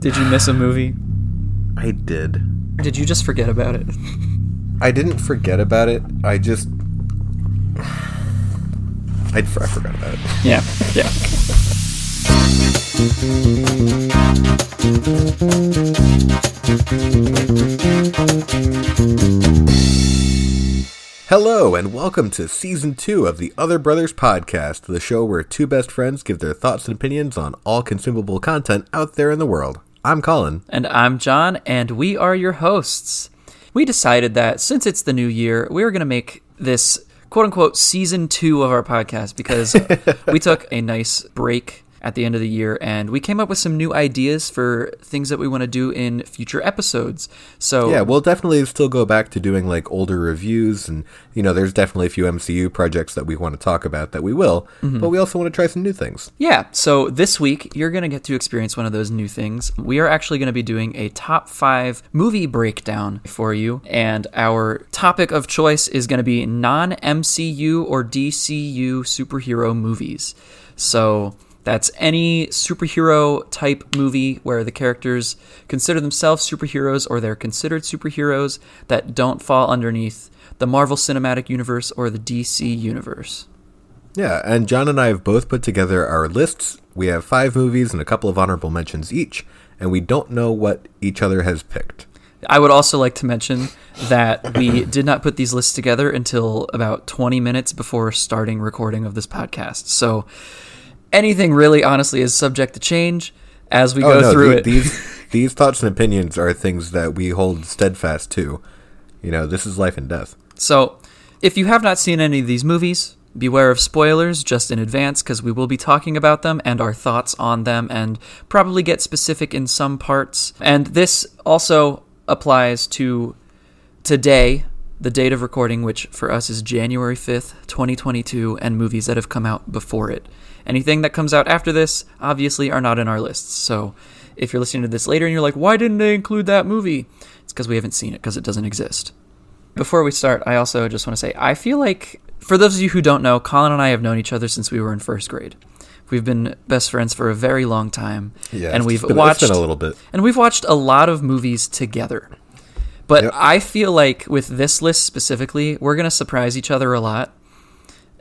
Did you miss a movie? I did. Or did you just forget about it? I didn't forget about it. I just. I, I forgot about it. Yeah, yeah. Hello, and welcome to season two of the Other Brothers podcast, the show where two best friends give their thoughts and opinions on all consumable content out there in the world. I'm Colin. And I'm John, and we are your hosts. We decided that since it's the new year, we were going to make this quote unquote season two of our podcast because we took a nice break at the end of the year and we came up with some new ideas for things that we want to do in future episodes. So Yeah, we'll definitely still go back to doing like older reviews, and you know, there's definitely a few MCU projects that we want to talk about that we will, mm-hmm. but we also want to try some new things. Yeah, so this week you're going to get to experience one of those new things. We are actually going to be doing a top five movie breakdown for you, and our topic of choice is going to be non MCU or DCU superhero movies. So that's any superhero type movie where the characters consider themselves superheroes or they're considered superheroes that don't fall underneath the Marvel Cinematic Universe or the DC Universe. Yeah, and John and I have both put together our lists. We have five movies and a couple of honorable mentions each, and we don't know what each other has picked. I would also like to mention that we did not put these lists together until about 20 minutes before starting recording of this podcast. So anything really honestly is subject to change as we oh, go through the- it. These these thoughts and opinions are things that we hold steadfast to. You know, this is life and death. So, if you have not seen any of these movies, beware of spoilers just in advance because we will be talking about them and our thoughts on them and probably get specific in some parts. And this also applies to today, the date of recording, which for us is January 5th, 2022, and movies that have come out before it. Anything that comes out after this, obviously, are not in our lists. So, if you're listening to this later and you're like, why didn't they include that movie? It's because we haven't seen it because it doesn't exist. Before we start, I also just want to say I feel like, for those of you who don't know, Colin and I have known each other since we were in first grade. We've been best friends for a very long time, Yeah, and we've been- watched a little bit. and we've watched a lot of movies together. But Yep. I feel like with this list specifically, we're gonna surprise each other a lot.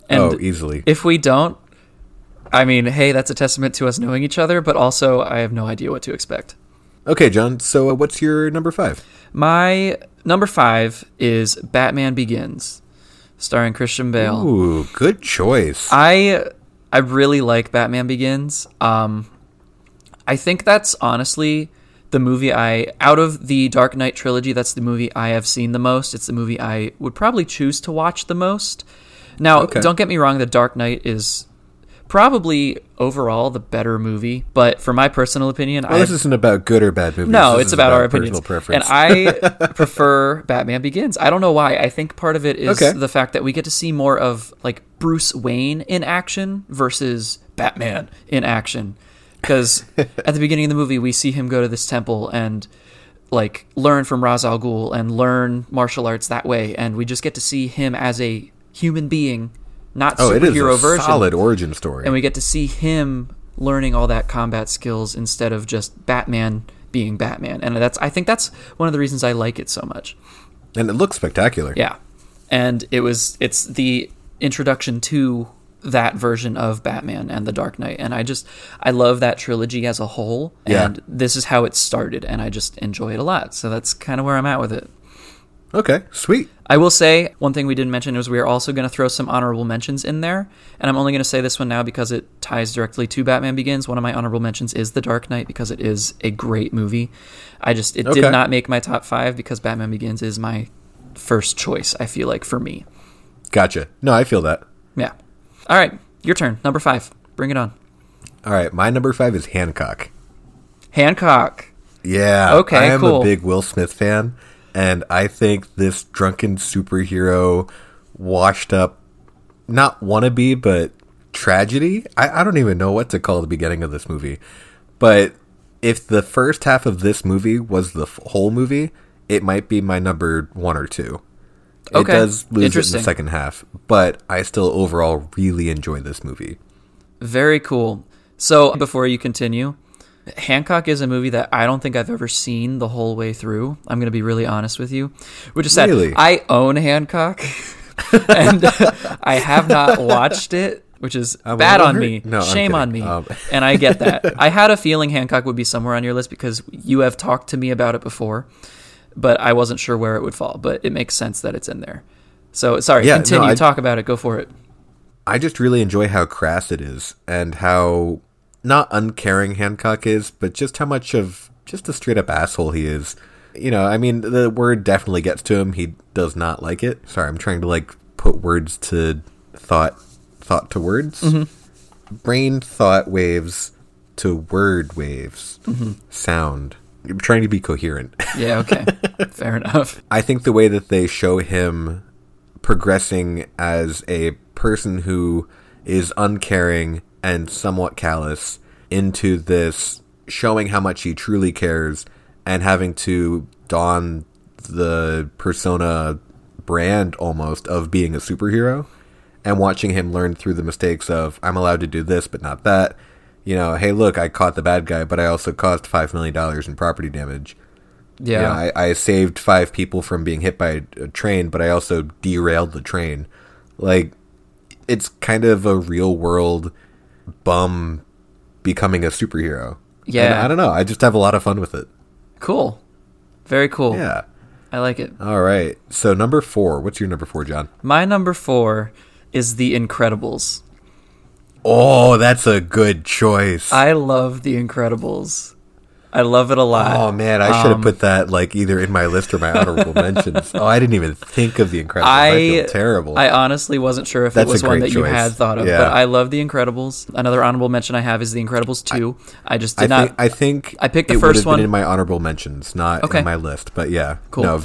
And oh, easily. if we don't, I mean, hey, that's a testament to us knowing each other. But also, I have no idea what to expect. Okay, John. So, uh, what's your number five? My number five is Batman Begins, starring Christian Bale. Ooh, good choice. I I really like Batman Begins. Um, I think that's honestly the movie I out of the Dark Knight trilogy. That's the movie I have seen the most. It's the movie I would probably choose to watch the most. Now, Okay. don't get me wrong. The Dark Knight is probably overall the better movie, but for my personal opinion, well, I this isn't about good or bad movies. no, This it's is about, our personal opinions. preference. And I prefer Batman Begins. I don't know why. I think part of it is Okay. the fact that we get to see more of like Bruce Wayne in action versus Batman in action. Because at the beginning of the movie, we see him go to this temple and like learn from Ra's al Ghul and learn martial arts that way, and we just get to see him as a human being, not oh, it is superhero a version solid origin story. and we get to see him learning all that combat skills instead of just Batman being Batman. And that's I think that's one of the reasons I like it so much. and it looks spectacular. Yeah. And it was it's the introduction to that version of Batman and the Dark Knight and I just I love that trilogy as a whole Yeah. and this is how it started and I just enjoy it a lot. So that's kind of where I'm at with it. Okay, sweet. I will say one thing we didn't mention is we are also going to throw some honorable mentions in there, and I'm only going to say this one now because it ties directly to Batman Begins. One of my honorable mentions is The Dark Knight because it is a great movie. I just it Okay. did not make my top five because Batman Begins is my first choice. I feel like for me, Gotcha. No, I feel that. yeah. All right, your turn. Number five. Bring it on. All right, my number five is Hancock. Hancock. Yeah. Okay, I am cool. a big Will Smith fan, and I think this drunken superhero, washed up, not wannabe, but tragedy. I, I don't even know what to call the beginning of this movie. But if the first half of this movie was the f- whole movie, it might be my number one or two. Okay, It does lose it in the second half, but I still overall really enjoy this movie. Very cool. So before you continue, Hancock is a movie that I don't think I've ever seen the whole way through. I'm going to be really honest with you, which is sad. Really? I own Hancock, and I have not watched it, which is I'm bad on me. No, Shame on me. Um, and I get that. I had a feeling Hancock would be somewhere on your list because you have talked to me about it before, but I wasn't sure where it would fall. But it makes sense that it's in there. So sorry, Yeah, no, continue. I- Talk about it. Go for it. I just really enjoy how crass it is and how not uncaring Hancock is, but just how much of just a straight up asshole he is. You know, I mean, the word definitely gets to him. He does not like it. Sorry, I'm trying to like put words to thought, thought to words, mm-hmm. brain thought waves to word waves, mm-hmm. sound. I'm trying to be coherent. Yeah. Okay. Fair enough. I think the way that they show him progressing as a person who is uncaring and somewhat callous into this showing how much he truly cares and having to don the persona brand almost of being a superhero and watching him learn through the mistakes of I'm allowed to do this but not that. You know, hey look, I caught the bad guy, but I also caused five million dollars in property damage. Yeah. You know, I, I saved five people from being hit by a, a train, but I also derailed the train. Like, it's kind of a real world bum becoming a superhero. Yeah. And I don't know. I just have a lot of fun with it. cool. Very cool. Yeah. I like it. All right. So number four. What's your number four, John? My number four is The Incredibles. Oh, that's a good choice. I love The Incredibles. I love it a lot. oh man, I should have Um, put that like either in my list or my honorable mentions. Oh, I didn't even think of the Incredibles. I, I feel terrible. I honestly wasn't sure if That's it was one that you had thought of, Yeah. but I love The Incredibles. Another honorable mention I have is The Incredibles 2. I, just did I not. think I think I picked the it first one. in my honorable mentions, not Okay. in my list. But yeah, Cool. No,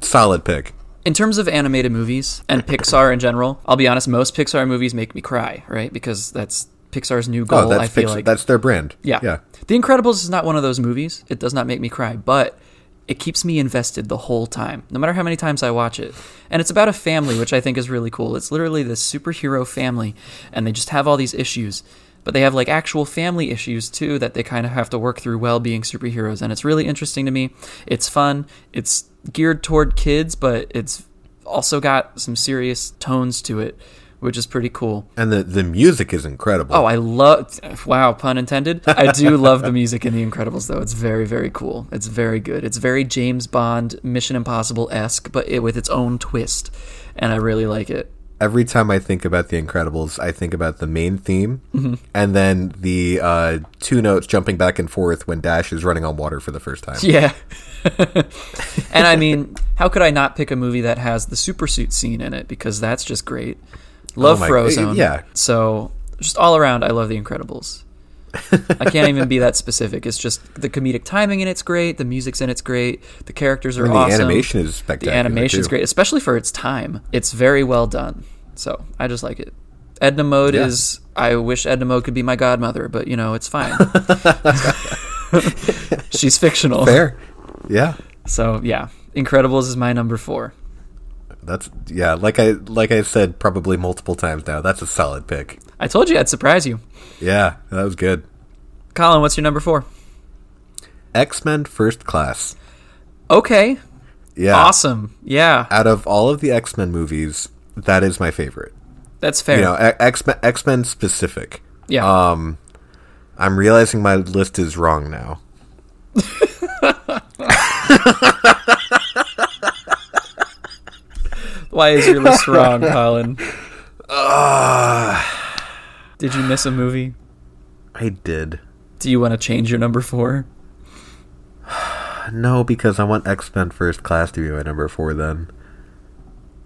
solid pick. in terms of animated movies and Pixar in general, I'll be honest, most Pixar movies make me cry, right? Because that's Pixar's new oh, goal, Oh, that's I feel Pixar- like. that's their brand. Yeah. yeah. The Incredibles is not one of those movies. It does not make me cry, but it keeps me invested the whole time, no matter how many times I watch it. And it's about a family, which I think is really cool. It's literally this superhero family, and they just have all these issues. But they have like actual family issues too that they kind of have to work through while being superheroes. And it's really interesting to me. It's fun. It's geared toward kids, but it's also got some serious tones to it, which is pretty cool. And the the music is incredible. Oh, I love. Wow, pun intended. I do love the music in The Incredibles, though. It's very, very cool. It's very good. It's very James Bond, Mission Impossible esque, but it, with its own twist, and I really like it. Every time I think about the Incredibles, I think about the main theme, Mm-hmm. and then the uh, two notes jumping back and forth when Dash is running on water for the first time. Yeah. and I mean, how could I not pick a movie that has the super suit scene in it? Because that's just great. Love Oh Frozone. yeah. So just all around, I love The Incredibles. I can't even be that specific. It's just the comedic timing in it's great. The music's in it's great. The characters are And the awesome. animation is spectacular. The spectacular. animation's great, especially for its time. It's very well done. So I just like it. Edna Mode Yeah. is. I wish Edna Mode could be my godmother, but you know it's fine. She's fictional. Fair. Yeah. So yeah, Incredibles is my number four. That's yeah, like I like I said probably multiple times now. That's a solid pick. I told you I'd surprise you. Yeah, that was good. Colin, what's your number four? X-Men First Class. Okay, Yeah. awesome. Yeah, Out of all of the X-Men movies, that is my favorite. that's fair. You know, X- X-Men X-Men specific. yeah, Um I'm realizing my list is wrong now. why is your list wrong, Colin? Ah. Did you miss a movie? I did. Do you want to change your number four? No, because I want X-Men First Class to be my number 4 then.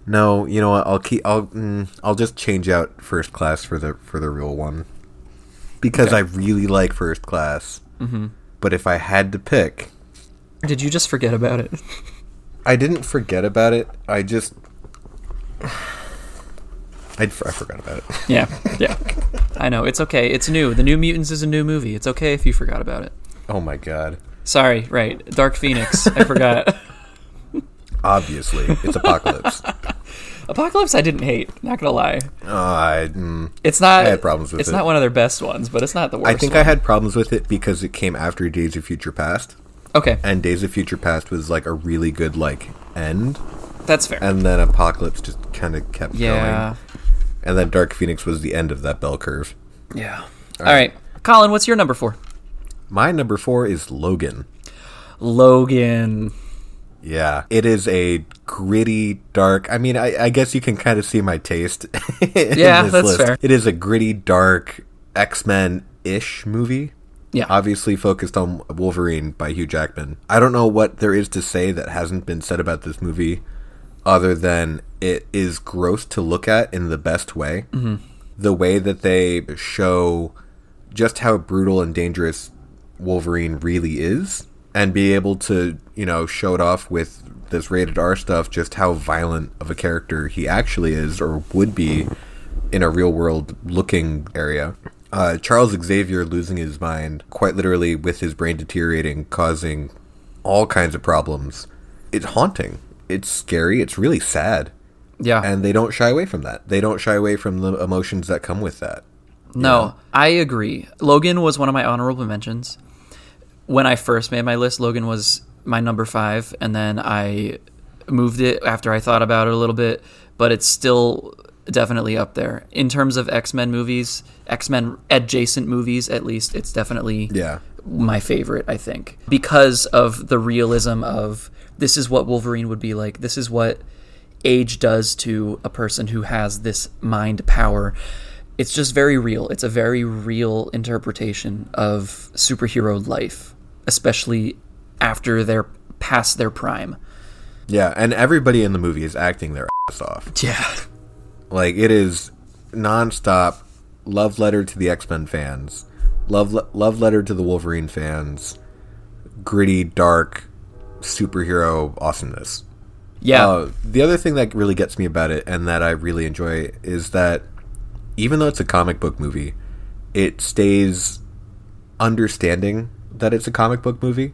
No, you know what? I'll keep I'll mm, I'll just change out First Class for the for the real one. Because Okay. I really like First Class. Mm-hmm. But if I had to pick, Did you just forget about it? I didn't forget about it. I just I, I forgot about it. yeah, yeah. I know it's okay. It's new. The New Mutants is a new movie. It's okay if you forgot about it. Oh my god. Sorry, right? Dark Phoenix. I forgot. Obviously, it's Apocalypse. Apocalypse, I didn't hate. Not gonna lie, Oh, I, mm, it's not. I had problems with it's it. not one of their best ones, but it's not the worst. I think one. I had problems with it because it came after Days of Future Past, Okay, and Days of Future Past was like a really good like end, that's fair. and then Apocalypse just kind of kept yeah, going, and then Dark Phoenix was the end of that bell curve. yeah. All right. Colin, what's your number four? My number four is Logan. Logan. Yeah, it is a gritty, dark. I mean, I, I guess you can kind of see my taste. in Yeah, this that's list. fair. It is a gritty, dark X Men ish movie. Yeah. obviously focused on Wolverine by Hugh Jackman. I don't know what there is to say that hasn't been said about this movie, other than it is gross to look at in the best way. Mm-hmm. The way that they show just how brutal and dangerous Wolverine really is, and be able to, you know, show it off with this rated R stuff, just how violent of a character he actually is or would be in a real world looking area. Uh, Charles Xavier losing his mind, quite literally with his brain deteriorating, causing all kinds of problems. It's haunting. It's scary. It's really sad. Yeah. And they don't shy away from that. They don't shy away from the emotions that come with that. No, I agree. Logan was one of my honorable mentions. When I first made my list, Logan was my number five, and then I moved it after I thought about it a little bit, but it's still definitely up there. In terms of X Men movies, X Men adjacent movies, at least, it's definitely Yeah. my favorite, I think, because of the realism of this is what Wolverine would be like. This is what age does to a person who has this mind power. It's just very real. It's a very real interpretation of superhero life, especially after they're past their prime. Yeah, and everybody in the movie is acting their ass off. Yeah. Like it is nonstop love letter to the X Men fans, love love letter to the Wolverine fans, gritty, dark, superhero awesomeness. Yeah. Uh, the other thing that really gets me about it, and that I really enjoy, is that even though it's a comic book movie, it stays understanding that it's a comic book movie.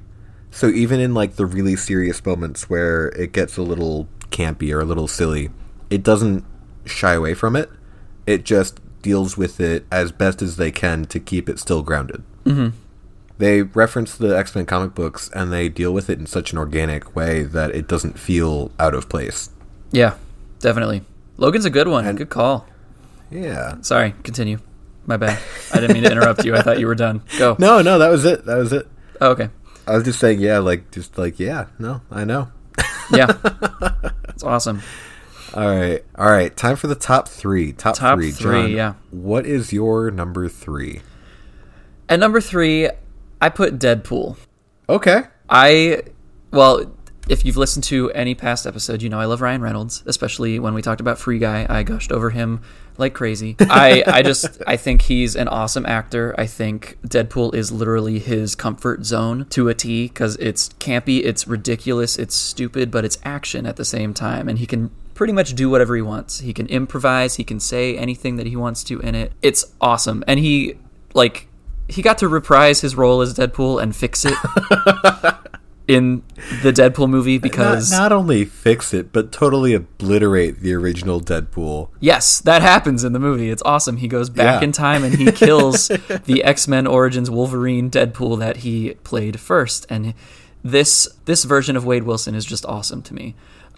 So even in like the really serious moments where it gets a little campy or a little silly, it doesn't shy away from it. It just deals with it as best as they can to keep it still grounded. Mm-hmm. They reference the X Men comic books and they deal with it in such an organic way that it doesn't feel out of place. yeah, definitely. Logan's a good one. And- good call. Yeah. Sorry, continue. My bad. I didn't mean to interrupt you. I thought you were done. Go. No, no, that was it. That was it. Oh, okay. I was just saying, yeah, like, just like, yeah, no, I know. Yeah. It's awesome. All right, all right. Time for the top three. Top, Top three. three, John, yeah. What is your number three? At number three, I put Deadpool. Okay. I, well, if you've listened to any past episode, you know I love Ryan Reynolds, especially when we talked about Free Guy. I gushed over him like crazy. I, I just, I think he's an awesome actor. I think Deadpool is literally his comfort zone to a T because it's campy, it's ridiculous, it's stupid, but it's action at the same time. And he can pretty much do whatever he wants. He can improvise, he can say anything that he wants to in it. It's awesome. And he, like, he got to reprise his role as Deadpool and fix it in the Deadpool movie because Not, not only fix it, but totally obliterate the original Deadpool. yes, that happens in the movie. It's awesome. He goes back Yeah. in time and he kills the X-Men Origins Wolverine Deadpool that he played first and this this version of Wade Wilson is just awesome to me.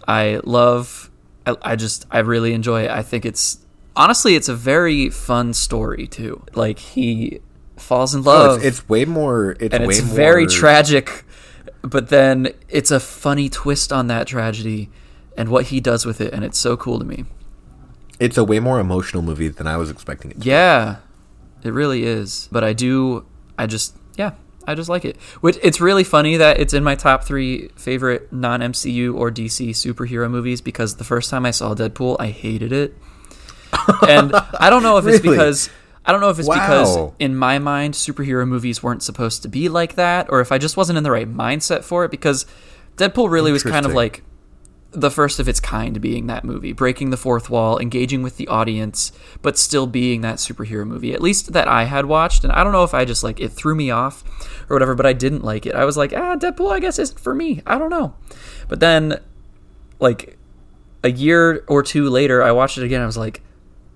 I love I, I just I really enjoy it. I think it's honestly it's a very fun story too. Like he falls in Oh, love it's, it's way more. It's and it's more, very tragic but then it's a funny twist on that tragedy and what he does with it and it's so cool to me It's a way more emotional movie than I was expecting it. to. yeah it really is but i do i just yeah i just like it which it's really funny that it's in my top three favorite non-mcu or dc superhero movies because the first time i saw deadpool i hated it and i don't know if it's Really? because I don't know if it's because in my mind superhero movies weren't supposed to be like that or if I just wasn't in the right mindset for it because Deadpool really was kind of like the first of its kind being that movie, breaking the fourth wall, engaging with the audience, but still being that superhero movie. At least that I had watched, and I don't know if I just like it threw me off or whatever, but I didn't like it. I was like, ah, Deadpool, I guess isn't for me. I don't know. But then, like, a year or two later, I watched it again. I was like,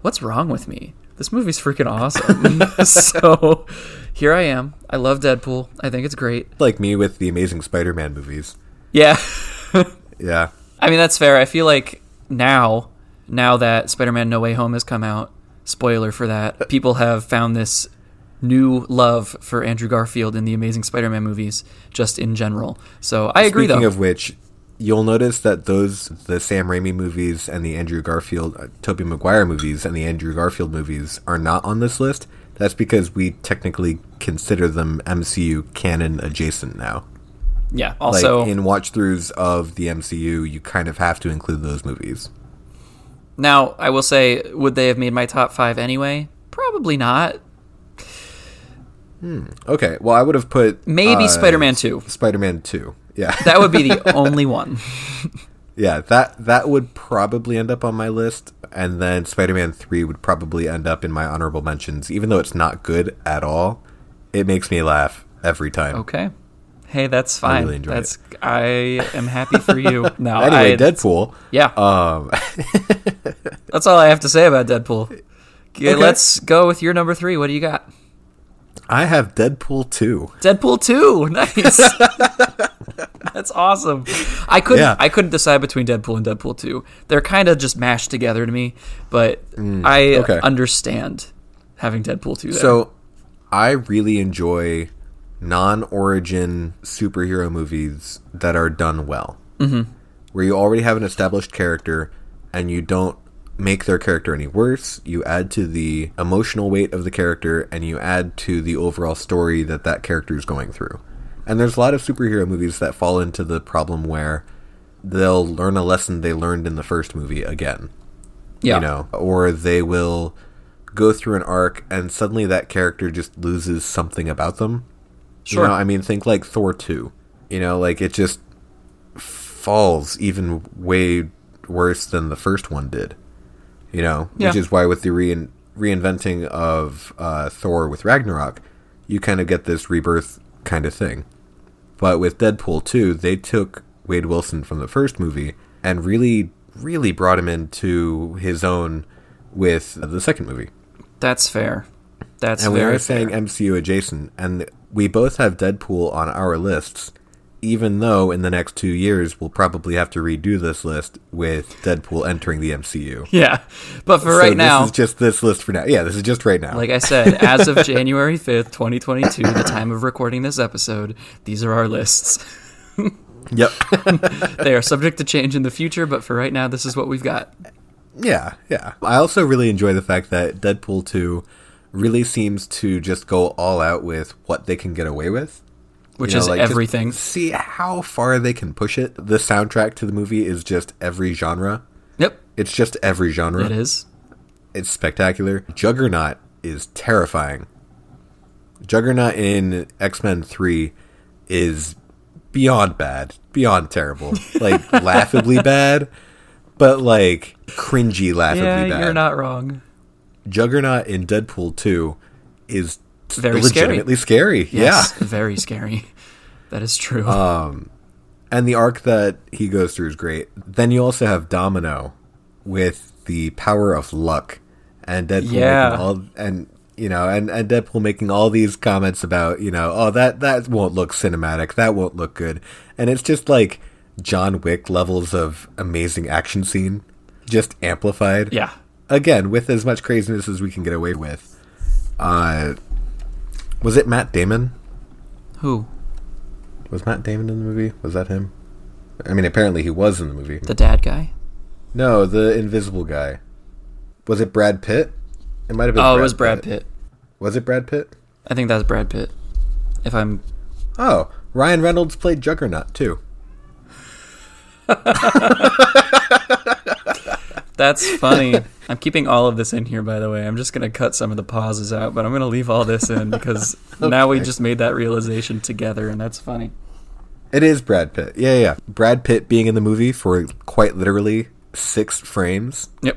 "What's wrong with me? This movie's freaking awesome." so here I am. I love Deadpool. I think it's great. Like me with the Amazing Spider-Man movies. Yeah. Yeah. I mean, that's fair. I feel like now, now that Spider-Man: No Way Home has come out, spoiler for that, people have found this new love for Andrew Garfield in the Amazing Spider-Man movies, just in general. So I agree, Speaking though. of which, you'll notice that those the Sam Raimi movies and the Andrew Garfield, uh, Tobey Maguire movies and the Andrew Garfield movies are not on this list. That's because we technically consider them MCU canon adjacent now. yeah. Also, like in watch throughs of the MCU, you kind of have to include those movies. now I will say, would they have made my top five anyway? Probably not. Hmm. Okay, well, I would have put Maybe uh, Spider-Man 2. Spider-Man Two. Yeah, That would be the only one. yeah. That that would probably end up on my list, and then Spider-Man Three would probably end up in my honorable mentions, even though it's not good at all. It makes me laugh every time. Okay. Hey, that's fine. I really enjoy that's I am happy for you. No, Anyway, I, Deadpool. Yeah, Um, that's all I have to say about Deadpool. Okay, Okay. Let's go with your number three. What do you got? I have Deadpool two. Deadpool two. Nice. That's awesome. I couldn't. Yeah. I couldn't decide between Deadpool and Deadpool two. They're kind of just mashed together to me, but I Mm, okay. understand having Deadpool two. There. So, I really enjoy non-origin superhero movies that are done well, mm-hmm. where you already have an established character and you don't make their character any worse. You add to the emotional weight of the character and you add to the overall story that that character is going through. And there's a lot of superhero movies that fall into the problem where they'll learn a lesson they learned in the first movie again yeah, you know, or they will go through an arc and suddenly that character just loses something about them. Sure. You know, I mean, think like Thor 2. You know, like it just falls even way worse than the first one did. You know, which is why with the rein- reinventing of uh, Thor with Ragnarok, you kind of get this rebirth kind of thing. But with Deadpool 2, they took Wade Wilson from the first movie and really, really brought him into his own with the second movie. that's fair. That's fair. And we are saying fair. MCU adjacent, and we both have Deadpool on our lists, even though in the next two years we'll probably have to redo this list with Deadpool entering the MCU. Yeah, but for So right now, this is just this list for now. Yeah, this is just right now. Like I said, as of January 5th, 2022, the time of recording this episode, these are our lists. yep. They are subject to change in the future, but for right now, this is what we've got. Yeah, yeah. I also really enjoy the fact that Deadpool 2 really seems to just go all out with what they can get away with. Which You know, is like, everything. See how far they can push it. The soundtrack to the movie is just every genre. Yep, It's just every genre. it is. It's spectacular. Juggernaut is terrifying. Juggernaut in X Men 3 is beyond bad, beyond terrible. Like, laughably bad, but like cringy, laughably Yeah, bad. you're not wrong. Juggernaut in Deadpool 2 is Very scary. legitimately scary. Yes, very scary. That is true. Yeah. And the arc that he goes through is great. Then you also have Domino with the power of luck and Deadpool Yeah. all and you know, and, and Deadpool making all these comments about, you know, oh that that won't look cinematic, that won't look good. And it's just like John Wick levels of amazing action scene, just amplified. yeah. again with as much craziness as we can get away with. Uh, was it Matt Damon? Who? Was Matt Damon in the movie? Was that him? I mean, apparently he was in the movie. The dad guy? No, the invisible guy. Was it Brad Pitt? It might have been. Oh, it was Brad Pitt. Was it Brad Pitt? I think that's Brad Pitt. If I'm. Oh, Ryan Reynolds played Juggernaut too. That's funny. I'm keeping all of this in here, by the way. I'm just going to cut some of the pauses out, but I'm going to leave all this in because now we just made that realization together, and that's funny. It is Brad Pitt. Yeah, yeah, yeah. Brad Pitt being in the movie for quite literally six frames Yep.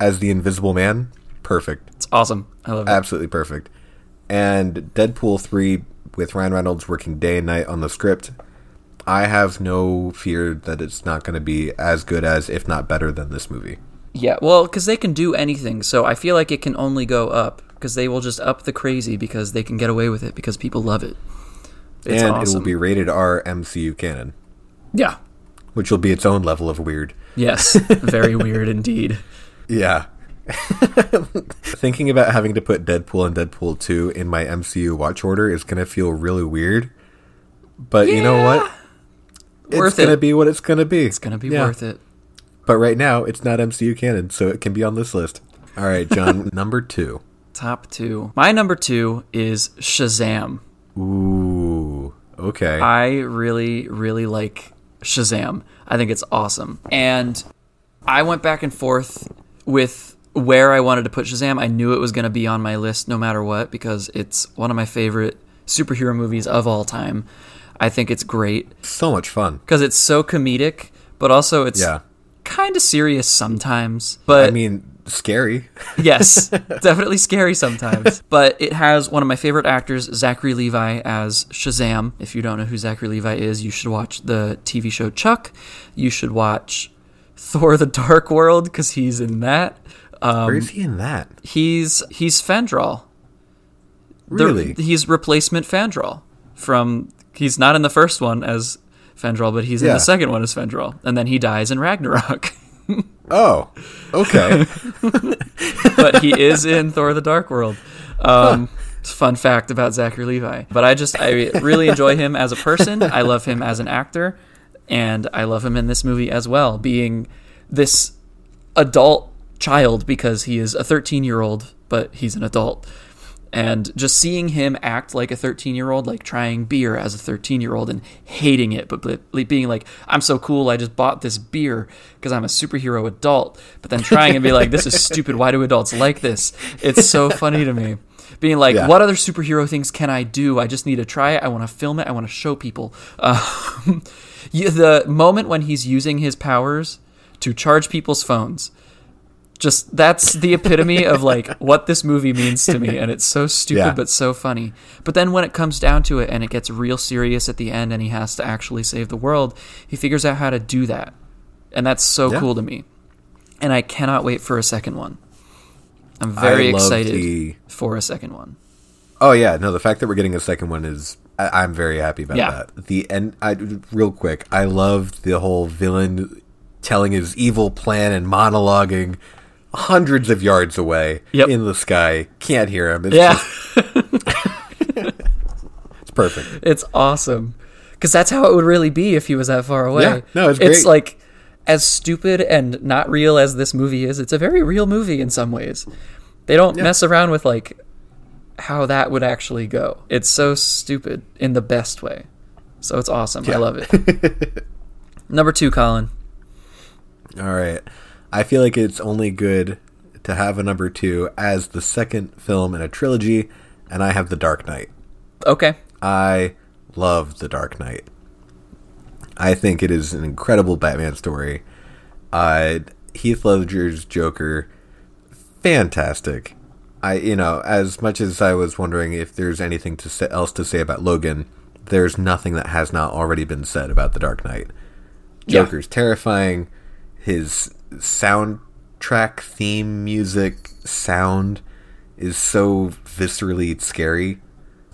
as the Invisible Man. Perfect. It's awesome. I love it. absolutely perfect. And Deadpool 3 with Ryan Reynolds working day and night on the script. I have no fear that it's not going to be as good as, if not better than this movie. Yeah, well, because they can do anything, so I feel like it can only go up because they will just up the crazy because they can get away with it because people love it. It's and awesome. it will be rated R MCU canon, yeah, which will be its own level of weird. yes, very weird indeed. Yeah. Thinking about having to put Deadpool and Deadpool 2 in my MCU watch order is going to feel really weird. But you know what? It's Worth going to be what it's going to be. It's gonna be Yeah. worth it. But right now, it's not MCU canon, so it can be on this list. All right, John, number two. Top two. My number two is Shazam. Ooh, okay. I really, really like Shazam. I think it's awesome. And I went back and forth with where I wanted to put Shazam. I knew it was going to be on my list no matter what because it's one of my favorite superhero movies of all time. I think it's great so much fun. because it's so comedic, but also it's Yeah. Kind of serious sometimes. But I mean, scary. yes, definitely scary sometimes. But it has one of my favorite actors, Zachary Levi, as Shazam. If you don't know who Zachary Levi is, you should watch the TV show Chuck. You should watch Thor: The Dark World because he's in that. Um, Where is he in that? he's he's Fandral. Really? he's replacement Fandral from. He's not in the first one as Fandral, but he's in Yeah. the second one as Fandral, and then he dies in Ragnarok. Oh, okay. but he is in Thor: The Dark World. Um, Fun fact about Zachary Levi. But I just I really enjoy him as a person. I love him as an actor, and I love him in this movie as well, being this adult child because he is a 13 year old, but he's an adult. And just seeing him act like a 13 year old, like trying beer as a 13 year old and hating it, but being like, I'm so cool, I just bought this beer because I'm a superhero adult. But then trying and be like, this is stupid, why do adults like this? It's so funny to me. Being like, Yeah. what other superhero things can I do? I just need to try it. I want to film it. I want to show people. Um, the moment when he's using his powers to charge people's phones just that's the epitome of like what this movie means to me and it's so stupid Yeah. but so funny but then when it comes down to it and it gets real serious at the end and he has to actually save the world he figures out how to do that and that's so Yeah. cool to me and i cannot wait for a second one i'm very I excited the- for a second one Oh yeah, no. The fact that we're getting a second one is I, I'm very happy about Yeah. that. The end. I real quick. I love the whole villain telling his evil plan and monologuing hundreds of yards away Yep. in the sky. Can't hear him. It's yeah just- it's perfect. It's awesome because that's how it would really be if he was that far away. Yeah, no, it's great. It's like as stupid and not real as this movie is. It's a very real movie in some ways. They don't mess around with like how that would actually go. It's so stupid in the best way. So it's awesome. I love it. Number two, Colin. All right. I feel like it's only good to have a number two as the second film in a trilogy, and I have The Dark Knight. Okay. I love The Dark Knight. I think it is an incredible Batman story. Uh, Heath Ledger's Joker, fantastic. I, you know, as much as I was wondering if there's anything to say, else to say about Logan, there's nothing that has not already been said about The Dark Knight. Yeah. Joker's terrifying. His soundtrack theme music sound is so viscerally scary.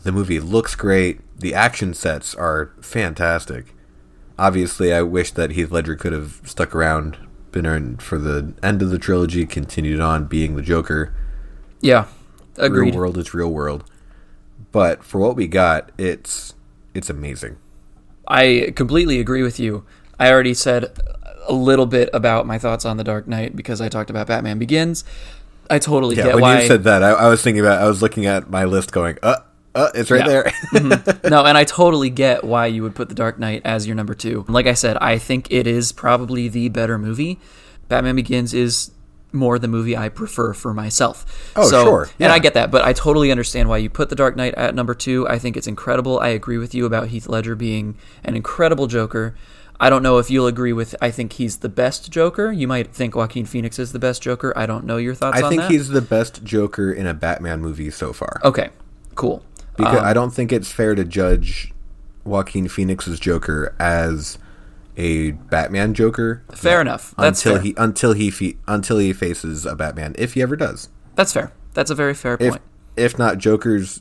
The movie looks great. The action sets are fantastic. Obviously, I wish that Heath Ledger could have stuck around, been in for the end of the trilogy, continued on being the Joker. Yeah. Agreed. Real world is real world. But for what we got, it's it's amazing. I completely agree with you. I already said a little bit about my thoughts on The Dark Knight because I talked about Batman Begins. I totally Yeah, get when why. you said that, I, I was thinking about. I was looking at my list, going, "Uh, uh, it's right Yeah. there." no, and I totally get why you would put The Dark Knight as your number two. Like I said, I think it is probably the better movie. Batman Begins is more the movie I prefer for myself. Oh, so, sure, And. I get that, but I totally understand why you put The Dark Knight at number two. I think it's incredible. I agree with you about Heath Ledger being an incredible Joker. I don't know if you'll agree with. I think he's the best Joker. You might think Joaquin Phoenix is the best Joker. I don't know your thoughts I think that. he's the best Joker in a Batman movie so far. okay. Cool. because Um, I don't think it's fair to judge Joaquin Phoenix's Joker as a Batman Joker. Fair enough. That's until fair. he until he fe- until he faces a Batman, if he ever does. That's fair. That's a very fair If point. if not Joker's,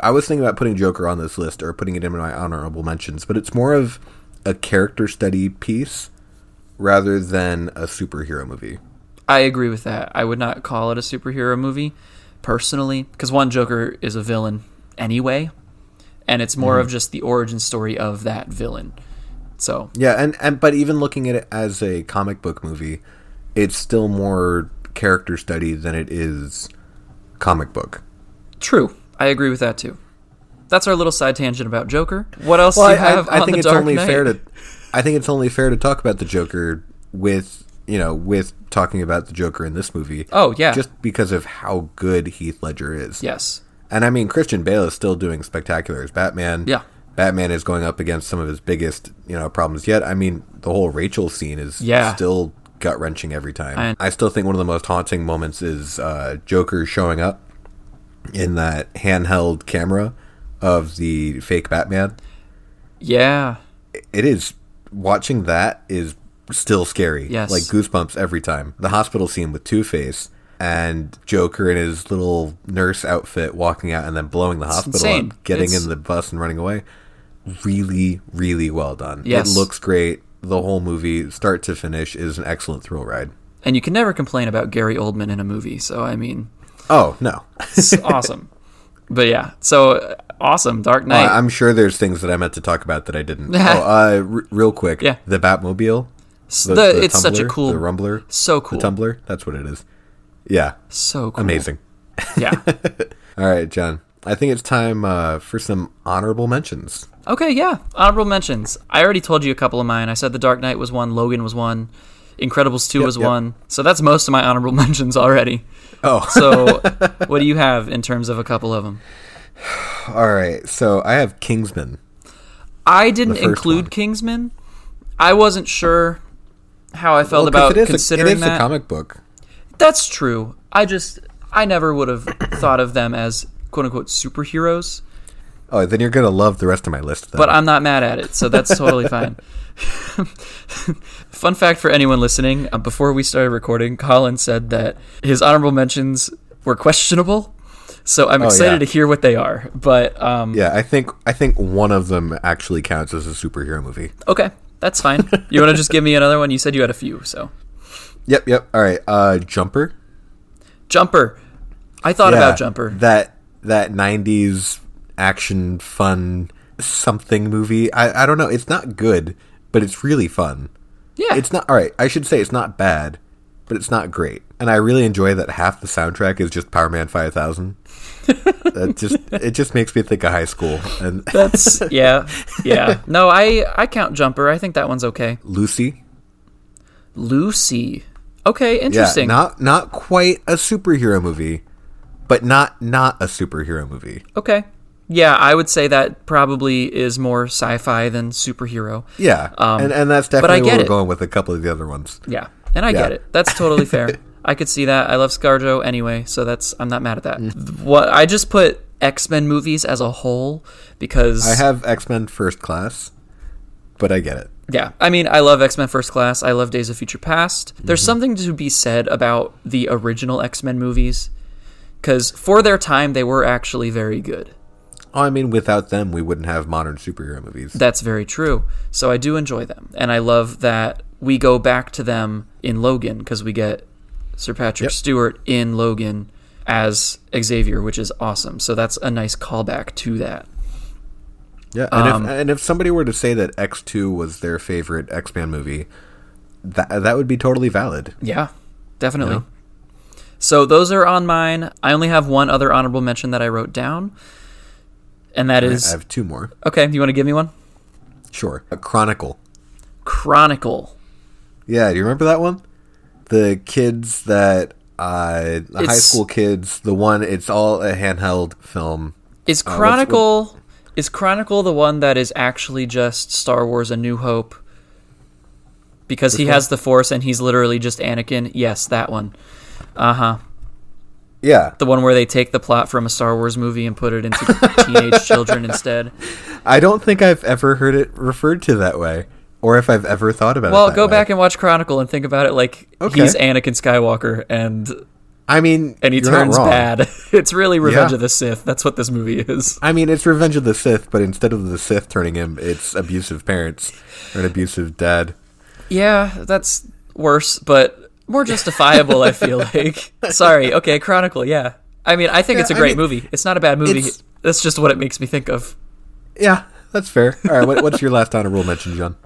I was thinking about putting Joker on this list or putting it in my honorable mentions, but it's more of a character study piece rather than a superhero movie. I agree with that. I would not call it a superhero movie personally because one Joker is a villain anyway, and it's more of mm-hmm. just the origin story of that villain. So Yeah, and, and but even looking at it as a comic book movie, it's still more character study than it is comic book. true, I agree with that too. That's our little side tangent about Joker. What else Well, do I, you have I, I on think the it's only Knight? fair to, I think it's only fair to talk about the Joker with you know with talking about the Joker in this movie. Oh yeah, just because of how good Heath Ledger is. yes, And I mean, Christian Bale is still doing spectacular as Batman. Yeah. Batman is going up against some of his biggest, you know, problems yet. I mean, the whole Rachel scene is Yeah. still gut wrenching every time. And- I still think one of the most haunting moments is uh, Joker showing up in that handheld camera of the fake Batman. yeah, It is watching that is still scary. Yes. Like goosebumps every time. The hospital scene with Two Face and Joker in his little nurse outfit walking out and then blowing the hospital insane. up, getting It's- in the bus and running away. Really, really well done. Yes. It looks great. The whole movie, start to finish, is an excellent thrill ride. and you can never complain about Gary Oldman in a movie. So I mean, Oh, no. it's awesome. But yeah, so awesome, Dark Knight. Uh, I'm sure there's things that I meant to talk about that I didn't. oh, uh, r- real quick. Yeah. The Batmobile. The, the- the it's such a cool, The Rumbler. so cool, The Tumbler. That's what it is. Yeah. so cool, Amazing. Yeah. All right, John. I think it's time uh, for some honorable mentions. Okay, yeah. Honorable mentions. I already told you a couple of mine. I said The Dark Knight was one, Logan was one, Incredibles 2 Yep, was yep. one. So that's most of my honorable mentions already. Oh, So what do you have in terms of a couple of them? all right. So I have Kingsman. I didn't include one. Kingsman. I wasn't sure how I felt Well, about it is, considering a, it is that. a comic book. That's true. I just I never would have thought of them as quote unquote superheroes, Oh, then you're gonna love the rest of my list. Then. but I'm not mad at it, so that's totally fine. Fun fact for anyone listening: uh, before we started recording, Colin said that his honorable mentions were questionable. So I'm Oh, excited yeah. to hear what they are. But um, yeah, I think I think one of them actually counts as a superhero movie. okay, that's fine. You want to just give me another one? You said you had a few, so Yep, yep. All right. Uh, Jumper. Jumper. I thought Yeah, about Jumper. That that '90s action fun something movie. I I don't know. It's not good, but it's really fun. Yeah, It's not all right. I should say it's not bad, but it's not great. And I really enjoy that half the soundtrack is just Power Man Five Thousand. that just it just makes me think of high school and that's yeah, yeah. No, I I count Jumper. I think that one's okay. Lucy. Lucy. Okay, Yeah, interesting. not not quite a superhero movie, but not not a superhero movie. okay. Yeah, I would say that probably is more sci-fi than superhero. Yeah, Um, and and that's definitely where we're it. going with a couple of the other ones. Yeah, and I Yeah. get it. That's totally fair. I could see that. I love ScarJo anyway, so that's I'm not mad at that. Mm. What I just put X Men movies as a whole because I have X Men First Class, but I get it. Yeah, I mean, I love X Men First Class. I love Days of Future Past. There's Mm-hmm. something to be said about the original X Men movies because for their time they were actually very good. Oh, I mean, without them, we wouldn't have modern superhero movies. That's very true. So I do enjoy them, and I love that we go back to them in Logan because we get Sir Patrick Yep. Stewart in Logan as Xavier, which is awesome. So that's a nice callback to that. Yeah, and, Um, if, and if somebody were to say that X two was their favorite X Man movie, that that would be totally valid. Yeah, definitely. Yeah. So those are on mine. I only have one other honorable mention that I wrote down, and that is I have two more. okay. You want to give me one? Sure, a Chronicle. Chronicle. Yeah, do you remember that one? The kids that uh, the high school kids. The one. It's all a handheld film. Is Uh, Chronicle is Chronicle the one that is actually just Star Wars: A New Hope? Because he one? has the Force and he's literally just Anakin. Yes, that one. Uh huh. Yeah, The one where they take the plot from a Star Wars movie and put it into teenage children instead. I don't think I've ever heard it referred to that way, or if I've ever thought about it. Well, go way. back and watch Chronicle and think about it like Okay. he's Anakin Skywalker and I mean, and he turns bad. It's really Revenge Yeah. of the Sith. That's what this movie is. I mean, it's Revenge of the Sith, but instead of the Sith turning him, it's abusive parents or an abusive dad. Yeah, that's worse, but more justifiable. I feel like. Sorry. Okay, Chronicle. Yeah. I mean, I think Yeah, it's a great mean, movie. It's not a bad movie. That's just what it makes me think of. Yeah, that's fair. All right, what, what's your last honorable mention, John?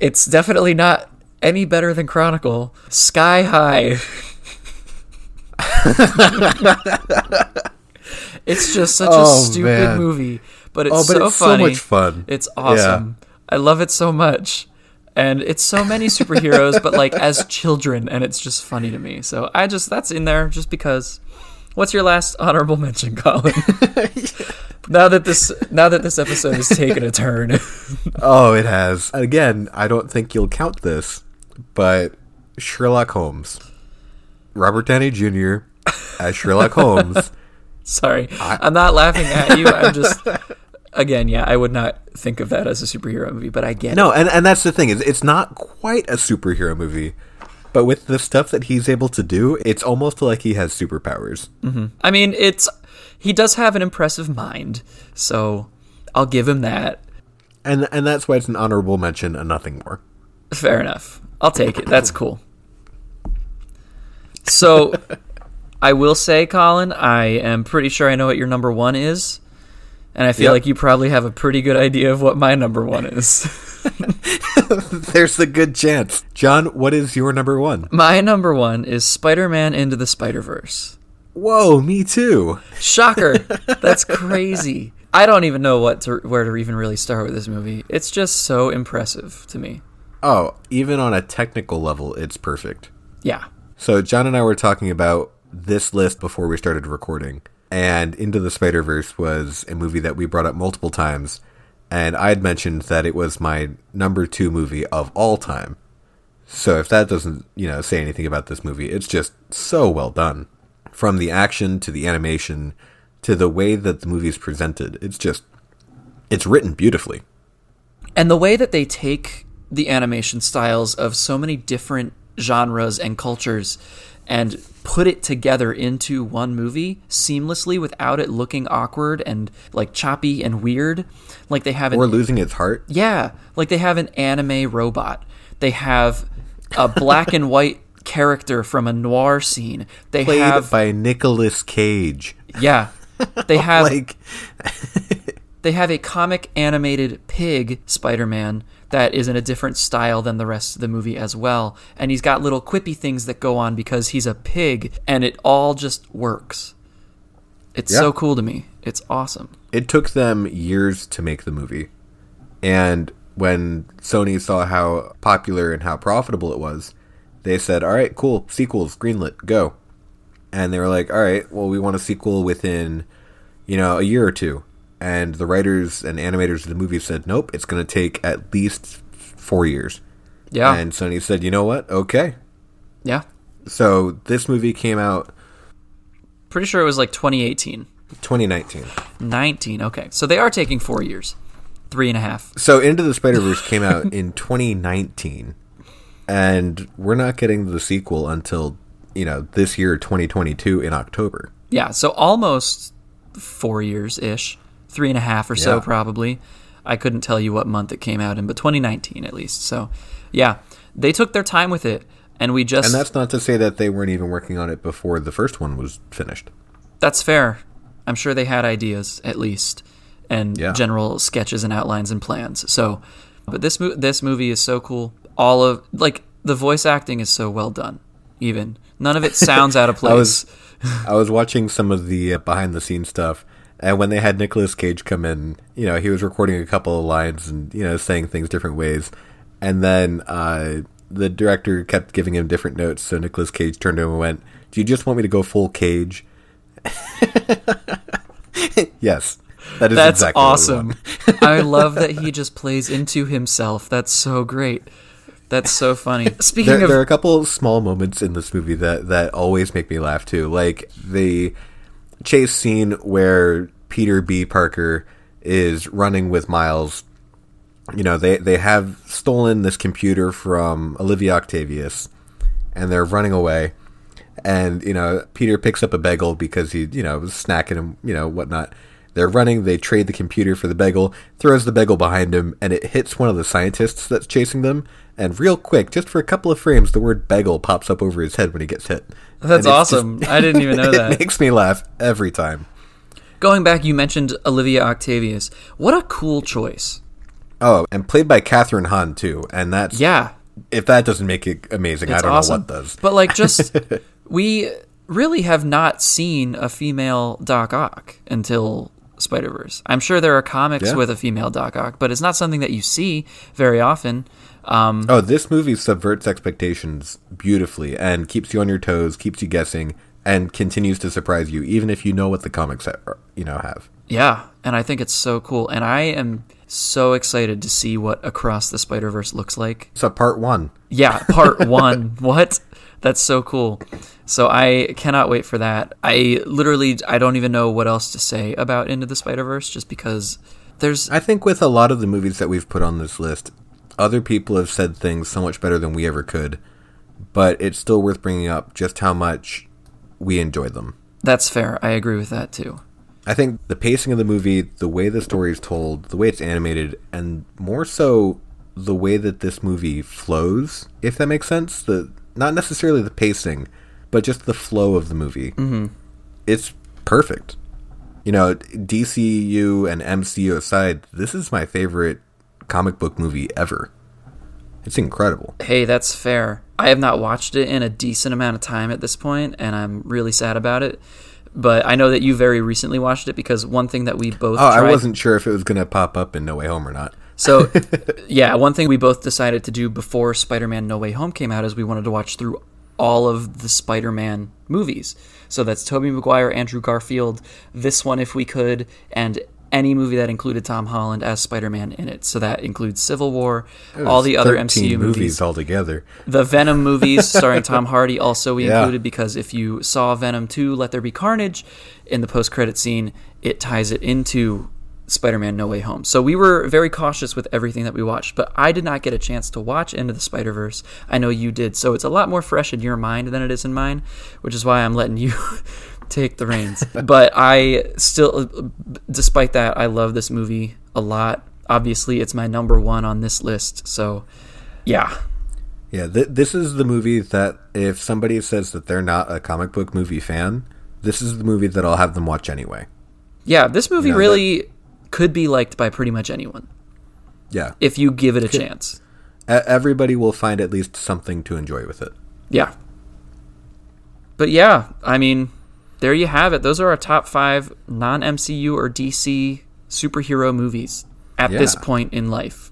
It's definitely not any better than Chronicle. Sky High. it's just such Oh, a stupid man. movie, but it's Oh, but so it's so funny. much fun. It's awesome. I love it so much. And it's so many superheroes, but like as children, and it's just funny to me. So I just that's in there just because. What's your last honorable mention, Colin? now that this now that this episode has taken a turn. Oh, it has. Again, I don't think you'll count this, but Sherlock Holmes. Robert Downey Jr. as Sherlock Holmes. Sorry, I'm not laughing at you. I'm just again, yeah, I would not think of that as a superhero movie, but I get it. No, and, and that's the thing is it's not quite a superhero movie, but with the stuff that he's able to do, it's almost like he has superpowers. Mm-hmm. I mean, it's he does have an impressive mind, so I'll give him that. And and that's why it's an honorable mention and nothing more. Fair enough. I'll take it. That's cool. So, I will say, Colin, I am pretty sure I know what your number one is, and I feel Yep. like you probably have a pretty good idea of what my number one is. There's a good chance. John, what is your number one? my number one is Spider-Man Into the Spider-Verse. Whoa, me too. Shocker! That's crazy. I don't even know what to where to even really start with this movie. It's just so impressive to me. Oh, even on a technical level, it's perfect. Yeah. So John and I were talking about this list before we started recording, and Into the Spider Verse was a movie that we brought up multiple times, and I had mentioned that it was my number two movie of all time. So if that doesn't, you know, say anything about this movie, it's just so well done. From the action to the animation to the way that the movie is presented, it's just it's written beautifully. And the way that they take the animation styles of so many different genres and cultures and put it together into one movie seamlessly without it looking awkward and like choppy and weird. Like they have an Or losing its heart. yeah, like they have an anime robot. They have a black and white character from a noir scene. They Played have by Nicolas Cage. yeah. They have Like they have a comic animated pig Spider-Man that is in a different style than the rest of the movie as well, and he's got little quippy things that go on because he's a pig, and it all just works. It's Yeah. so cool to me. It's awesome. it took them years to make the movie. And when Sony saw how popular and how profitable it was, they said, "All right, cool, sequels, greenlit, go." And they were like, "All right, well, we want a sequel within, you know, a year or two. And the writers and animators of the movie said, "Nope, it's going to take at least 4 years." Yeah. And Sony said, "You know what? Okay." yeah. So this movie came out Pretty sure it was like 2018. 2019. 19. Okay. So they are taking four years. Three and a half. So Into the Spider Verse came out in 2019, and we're not getting the sequel until you know this year, 2022, in October. Yeah. So almost four years ish. Three and a half or so, probably. I couldn't tell you what month it came out in, but 2019 at least. So, yeah. They took their time with it, and we just. And that's not to say that they weren't even working on it before the first one was finished. That's fair. I'm sure they had ideas at least, and Yeah. general sketches and outlines and plans. So, but this mo- this movie is so cool. All of like the voice acting is so well done. Even none of it sounds out of place. I was I was watching some of the uh, behind the scenes stuff, and when they had Nicolas Cage come in, you know, he was recording a couple of lines and you know saying things different ways, and then uh, the director kept giving him different notes. So Nicolas Cage turned to him and went, "Do you just want me to go full Cage?" yes, that is That's exactly awesome. I love that he just plays into himself. That's so great. That's so funny. Speaking There, of there are a couple small moments in this movie that, that always make me laugh too. Like the chase scene where Peter B. Parker is running with Miles. You know, they, they have stolen this computer from Olivia Octavius and they're running away. And, you know, Peter picks up a bagel because he, you know, was snacking and, you know, whatnot. They're running, they trade the computer for the bagel, throws the bagel behind him, and it hits one of the scientists that's chasing them. And real quick, just for a couple of frames, the word bagel pops up over his head when he gets hit. That's awesome. I didn't even know that. It makes me laugh every time. Going back, you mentioned Olivia Octavius. What a cool choice. Oh, and played by Kathryn Hahn too, and that's Yeah, if that doesn't make it amazing, I don't awesome. know what does. But like, just we really have not seen a female Doc Ock until Spider Verse. I'm sure there are comics Yeah. with a female Doc Ock, but it's not something that you see very often. Um, Oh, this movie subverts expectations beautifully and keeps you on your toes, keeps you guessing, and continues to surprise you, even if you know what the comics are, er, you know have. yeah, and I think it's so cool, and I am so excited to see what Across the Spider Verse looks like. So part one. Yeah, part one. What? That's so cool. So I cannot wait for that. I literally I don't even know what else to say about Into the Spider Verse just because there's I think with a lot of the movies that we've put on this list, other people have said things so much better than we ever could, but it's still worth bringing up just how much we enjoyed them. that's fair. I agree with that too. I think the pacing of the movie, the way the story is told, the way it's animated, and more so the way that this movie flows, if that makes sense. The not necessarily the pacing, but just the flow of the movie. Mm-hmm. It's perfect. You know, DCU and MCU aside, this is my favorite comic book movie ever. It's incredible. Hey, that's fair. I have not watched it in a decent amount of time at this point, and I'm really sad about it. But I know that you very recently watched it because one thing that we both Oh, tried, I wasn't sure if it was going to pop up in No Way Home or not. So, yeah, one thing we both decided to do before Spider Man No Way Home came out is we wanted to watch through all of the Spider Man movies. So that's Tobey Maguire, Andrew Garfield, this one if we could, and any movie that included Tom Holland as Spider Man in it. So that includes Civil War, all the other 13 MCU movies. altogether. The Venom movies starring Tom Hardy also we Yeah. included because if you saw Venom 2 Let There Be Carnage in the post credit scene, it ties it into Spider-Man No Way Home. So we were very cautious with everything that we watched, but I did not get a chance to watch Into the Spider-Verse. I know you did. So it's a lot more fresh in your mind than it is in mine, which is why I'm letting you take the reins. but I still despite that, I love this movie a lot. Obviously, it's my number 1 on this list. So yeah, Yeah, th- this is the movie that if somebody says that they're not a comic book movie fan, this is the movie that I'll have them watch anyway. Yeah, this movie know, really could be liked by pretty much anyone Yeah, if you give it a chance. Everybody will find at least something to enjoy with it. Yeah. But yeah, I mean, there you have it. Those are our top five non MCU or DC superhero movies at this point in life.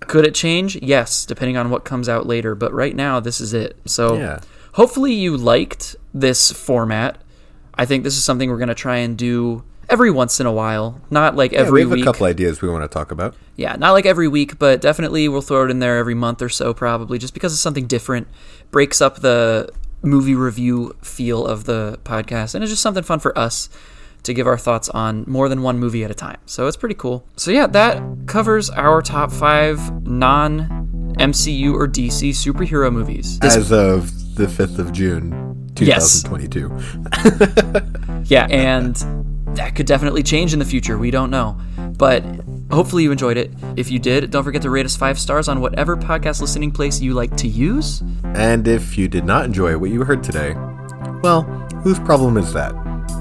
Could it change? Yes, depending on what comes out later. But right now, this is it. So Yeah. hopefully you liked this format. I think this is something we're going to try and do every once in a while. Not like Yeah, every we have week. a couple ideas we want to talk about. Yeah, not like every week, but definitely we'll throw it in there every month or so, probably, just because it's something different. Breaks up the movie review feel of the podcast, and it's just something fun for us to give our thoughts on more than one movie at a time. So it's pretty cool. So yeah, that covers our top five non MCU or DC superhero movies. This As of the 5th of June, Yes. 2022. Yeah, and that could definitely change in the future. We don't know. But hopefully you enjoyed it. If you did, don't forget to rate us five stars on whatever podcast listening place you like to use. And if you did not enjoy what you heard today, well, whose problem is that?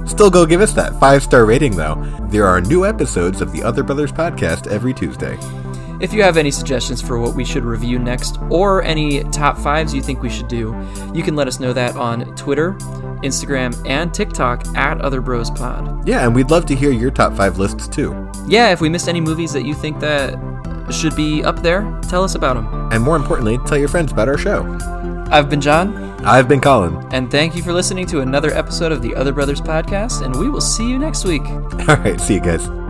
Still go give us that five star rating though. There are new episodes of the Other Brothers podcast every Tuesday. If you have any suggestions for what we should review next, or any top fives you think we should do, you can let us know that on Twitter, Instagram, and TikTok at OtherBrosPod. Yeah, and we'd love to hear your top five lists too. Yeah, if we missed any movies that you think that should be up there, tell us about them. And more importantly, tell your friends about our show. I've been John, I've been Colin. and thank you for listening to another episode of the Other Brothers Podcast, and we will see you next week. All right, see you guys.